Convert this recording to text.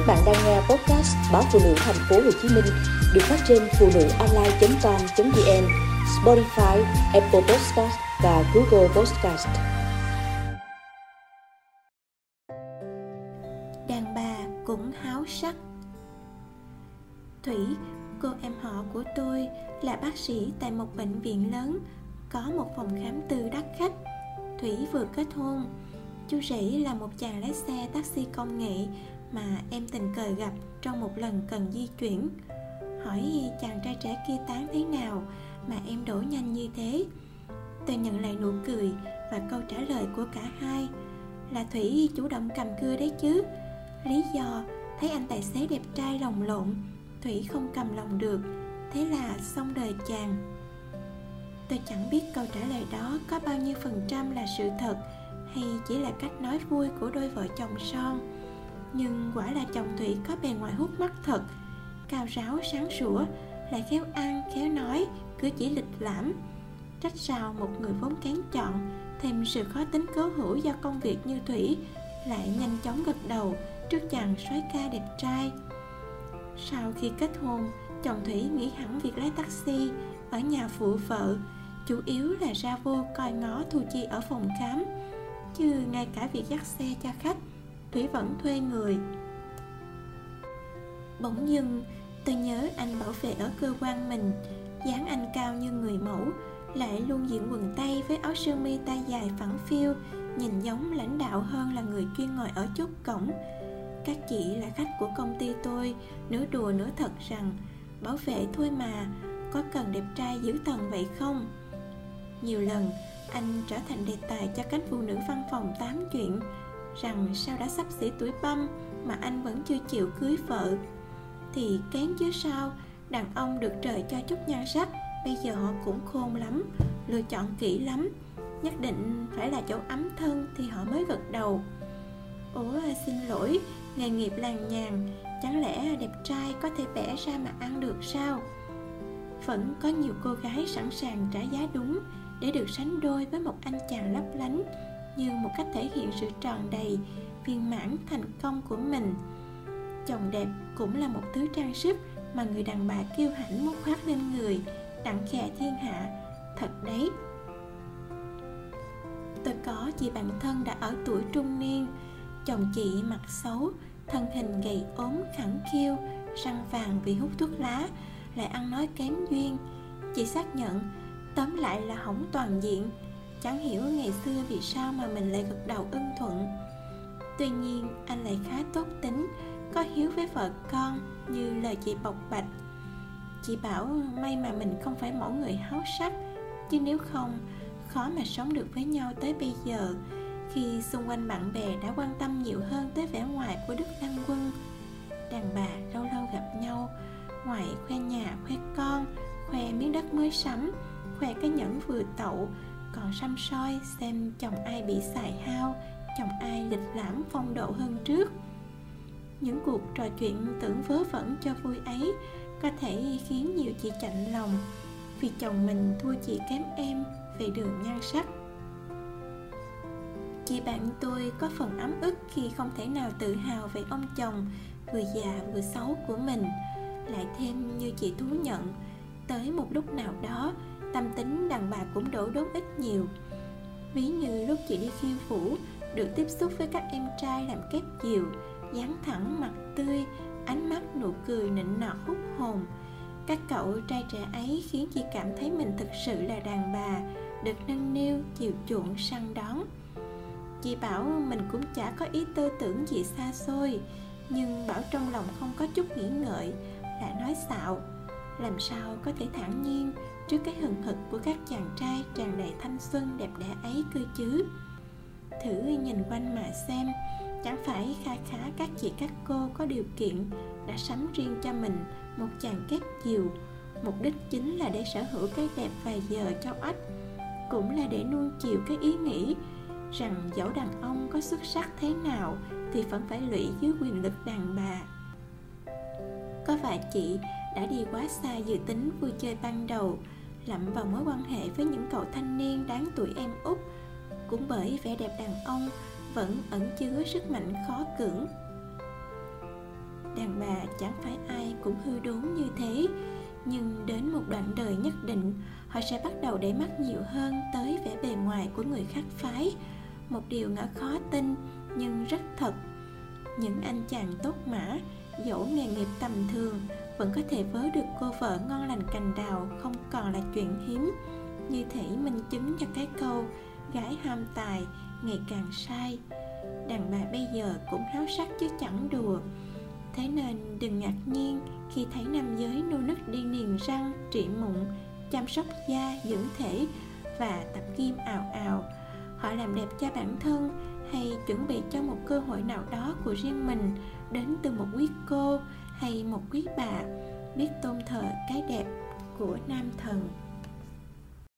Các bạn đang nghe podcast báo phụ nữ thành phố Hồ Chí Minh được phát trên phụ nữ online.com.vn, Spotify, Apple Podcast và Google Podcast. Đàn bà cũng háo sắc. Thủy, cô em họ của tôi là bác sĩ tại một bệnh viện lớn có một phòng khám tư đắt khách. Thủy vừa kết hôn. Chú rể là một chàng lái xe taxi công nghệ mà em tình cờ gặp trong một lần cần di chuyển. Hỏi chàng trai trẻ kia tán thế nào mà em đổ nhanh như thế. Tôi nhận lại nụ cười và câu trả lời của cả hai. Là thủy chủ động cầm cưa đấy chứ. Lý do thấy anh tài xế đẹp trai lồng lộn, thủy không cầm lòng được. Thế là xong đời chàng. Tôi chẳng biết câu trả lời đó có bao nhiêu phần trăm là sự thật hay chỉ là cách nói vui của đôi vợ chồng son nhưng quả là chồng thủy có bề ngoài hút mắt thật. Cao ráo sáng sủa, lại khéo ăn khéo nói, cứ chỉ lịch lãm. Trách sao một người vốn kén chọn, thêm sự khó tính cố hữu do công việc như thủy, lại nhanh chóng gật đầu trước chàng soái ca đẹp trai. Sau khi kết hôn, chồng thủy nghỉ hẳn việc lái taxi, ở nhà phụ vợ, chủ yếu là ra vô coi ngó thu chi ở phòng khám. Chứ ngay cả việc dắt xe cho khách thủy vẫn thuê người. Bỗng dưng, tôi nhớ anh bảo vệ ở cơ quan mình. Dáng anh cao như người mẫu, lại luôn diện quần tây với áo sơ mi tay dài phẳng phiu, nhìn giống lãnh đạo hơn là người chuyên ngồi ở chốt cổng. Các chị là khách của công ty tôi, nửa đùa nửa thật rằng, bảo vệ thôi mà, có cần đẹp trai giữ tần vậy không? Nhiều lần, anh trở thành đề tài cho các phụ nữ văn phòng tám chuyện rằng sao đã sắp xỉ tuổi băm mà anh vẫn chưa chịu cưới vợ. Thì kén chứ sao, đàn ông được trời cho chút nhan sắc, bây giờ họ cũng khôn lắm, lựa chọn kỹ lắm. Nhất định phải là chỗ ấm thân thì họ mới gật đầu. Ủa, xin lỗi, nghề nghiệp làng nhàn chẳng lẽ đẹp trai có thể bẻ ra mà ăn được sao? Vẫn có nhiều cô gái sẵn sàng trả giá đúng để được sánh đôi với một anh chàng lấp lánh như một cách thể hiện sự tròn đầy viên mãn thành công của mình. Chồng đẹp cũng là một thứ trang sức mà người đàn bà kiêu hãnh muốn khoác lên người, đặng khè thiên hạ. Thật đấy. Tôi có chị bạn thân đã ở tuổi trung niên, chồng chị mặt xấu, thân hình gầy ốm khẳng khiu, răng vàng vì hút thuốc lá, lại ăn nói kém duyên. Chị xác nhận tóm lại là hỏng toàn diện chẳng hiểu ngày xưa vì sao mà mình lại gật đầu ưng thuận. Tuy nhiên, anh lại khá tốt tính, có hiếu với vợ con như lời chị bộc bạch. Chị bảo may mà mình không phải mẫu người háo sắc, chứ nếu không, khó mà sống được với nhau tới bây giờ, khi xung quanh bạn bè đã quan tâm nhiều hơn tới vẻ ngoài của đức đăng quân. Đàn bà lâu lâu gặp nhau ngoại khoe nhà, khoe con, khoe miếng đất mới sắm, khoe cái nhẫn vừa tậu còn xăm soi xem chồng ai bị xài hao, chồng ai lịch lãm phong độ hơn trước. Những cuộc trò chuyện tưởng vớ vẩn cho vui ấy có thể khiến nhiều chị chạnh lòng, vì chồng mình thua chị kém em về đường nhan sắc. Chị bạn tôi có phần ấm ức khi không thể nào tự hào về ông chồng vừa già vừa xấu của mình. Lại thêm như chị thú nhận, tới một lúc nào đó tâm bạc đàn bà cũng đổ đốn ít nhiều. Ví như lúc chị đi khiêu vũ, được tiếp xúc với các em trai làm kép diều dáng thẳng mặt tươi, ánh mắt nụ cười nịnh nọt hút hồn. Các cậu trai trẻ ấy khiến chị cảm thấy mình thực sự là đàn bà, được nâng niu, chiều chuộng, săn đón. Chị bảo mình cũng chả có ý tư tưởng gì xa xôi, nhưng bảo trong lòng không có chút nghĩ ngợi, lại nói xạo, làm sao có thể thản nhiên trước cái hừng hực của các chàng trai tràn đầy thanh xuân đẹp đẽ ấy cơ chứ. Thử nhìn quanh mà xem, chẳng phải kha khá các chị các cô có điều kiện đã sắm riêng cho mình một chàng kép chiều. Mục đích chính là để sở hữu cái đẹp vài giờ cho ách cũng là để nuông chiều cái ý nghĩ rằng dẫu đàn ông có xuất sắc thế nào thì vẫn phải lụy dưới quyền lực đàn bà. Có vài chị đã đi quá xa dự tính vui chơi ban đầu lặm vào mối quan hệ với những cậu thanh niên đáng tuổi em út. Cũng bởi vẻ đẹp đàn ông vẫn ẩn chứa sức mạnh khó cưỡng. Đàn bà chẳng phải ai cũng hư đốn như thế, nhưng đến một đoạn đời nhất định, họ sẽ bắt đầu để mắt nhiều hơn tới vẻ bề ngoài của người khác phái. Một điều ngỡ khó tin, nhưng rất thật, những anh chàng tốt mã, dẫu nghề nghiệp tầm thường vẫn có thể vớ được cô vợ ngon lành cành đào, không còn là chuyện hiếm. Như thể minh chứng cho cái câu, gái ham tài, ngày càng sai. Đàn bà bây giờ cũng háo sắc chứ chẳng đùa. Thế nên đừng ngạc nhiên khi thấy nam giới nô nức đi niềng răng, trị mụn, chăm sóc da, dưỡng thể và tập kim ào ào. Họ làm đẹp cho bản thân hay chuẩn bị cho một cơ hội nào đó của riêng mình đến từ một quý cô hay một quý bà biết tôn thờ cái đẹp của nam thần.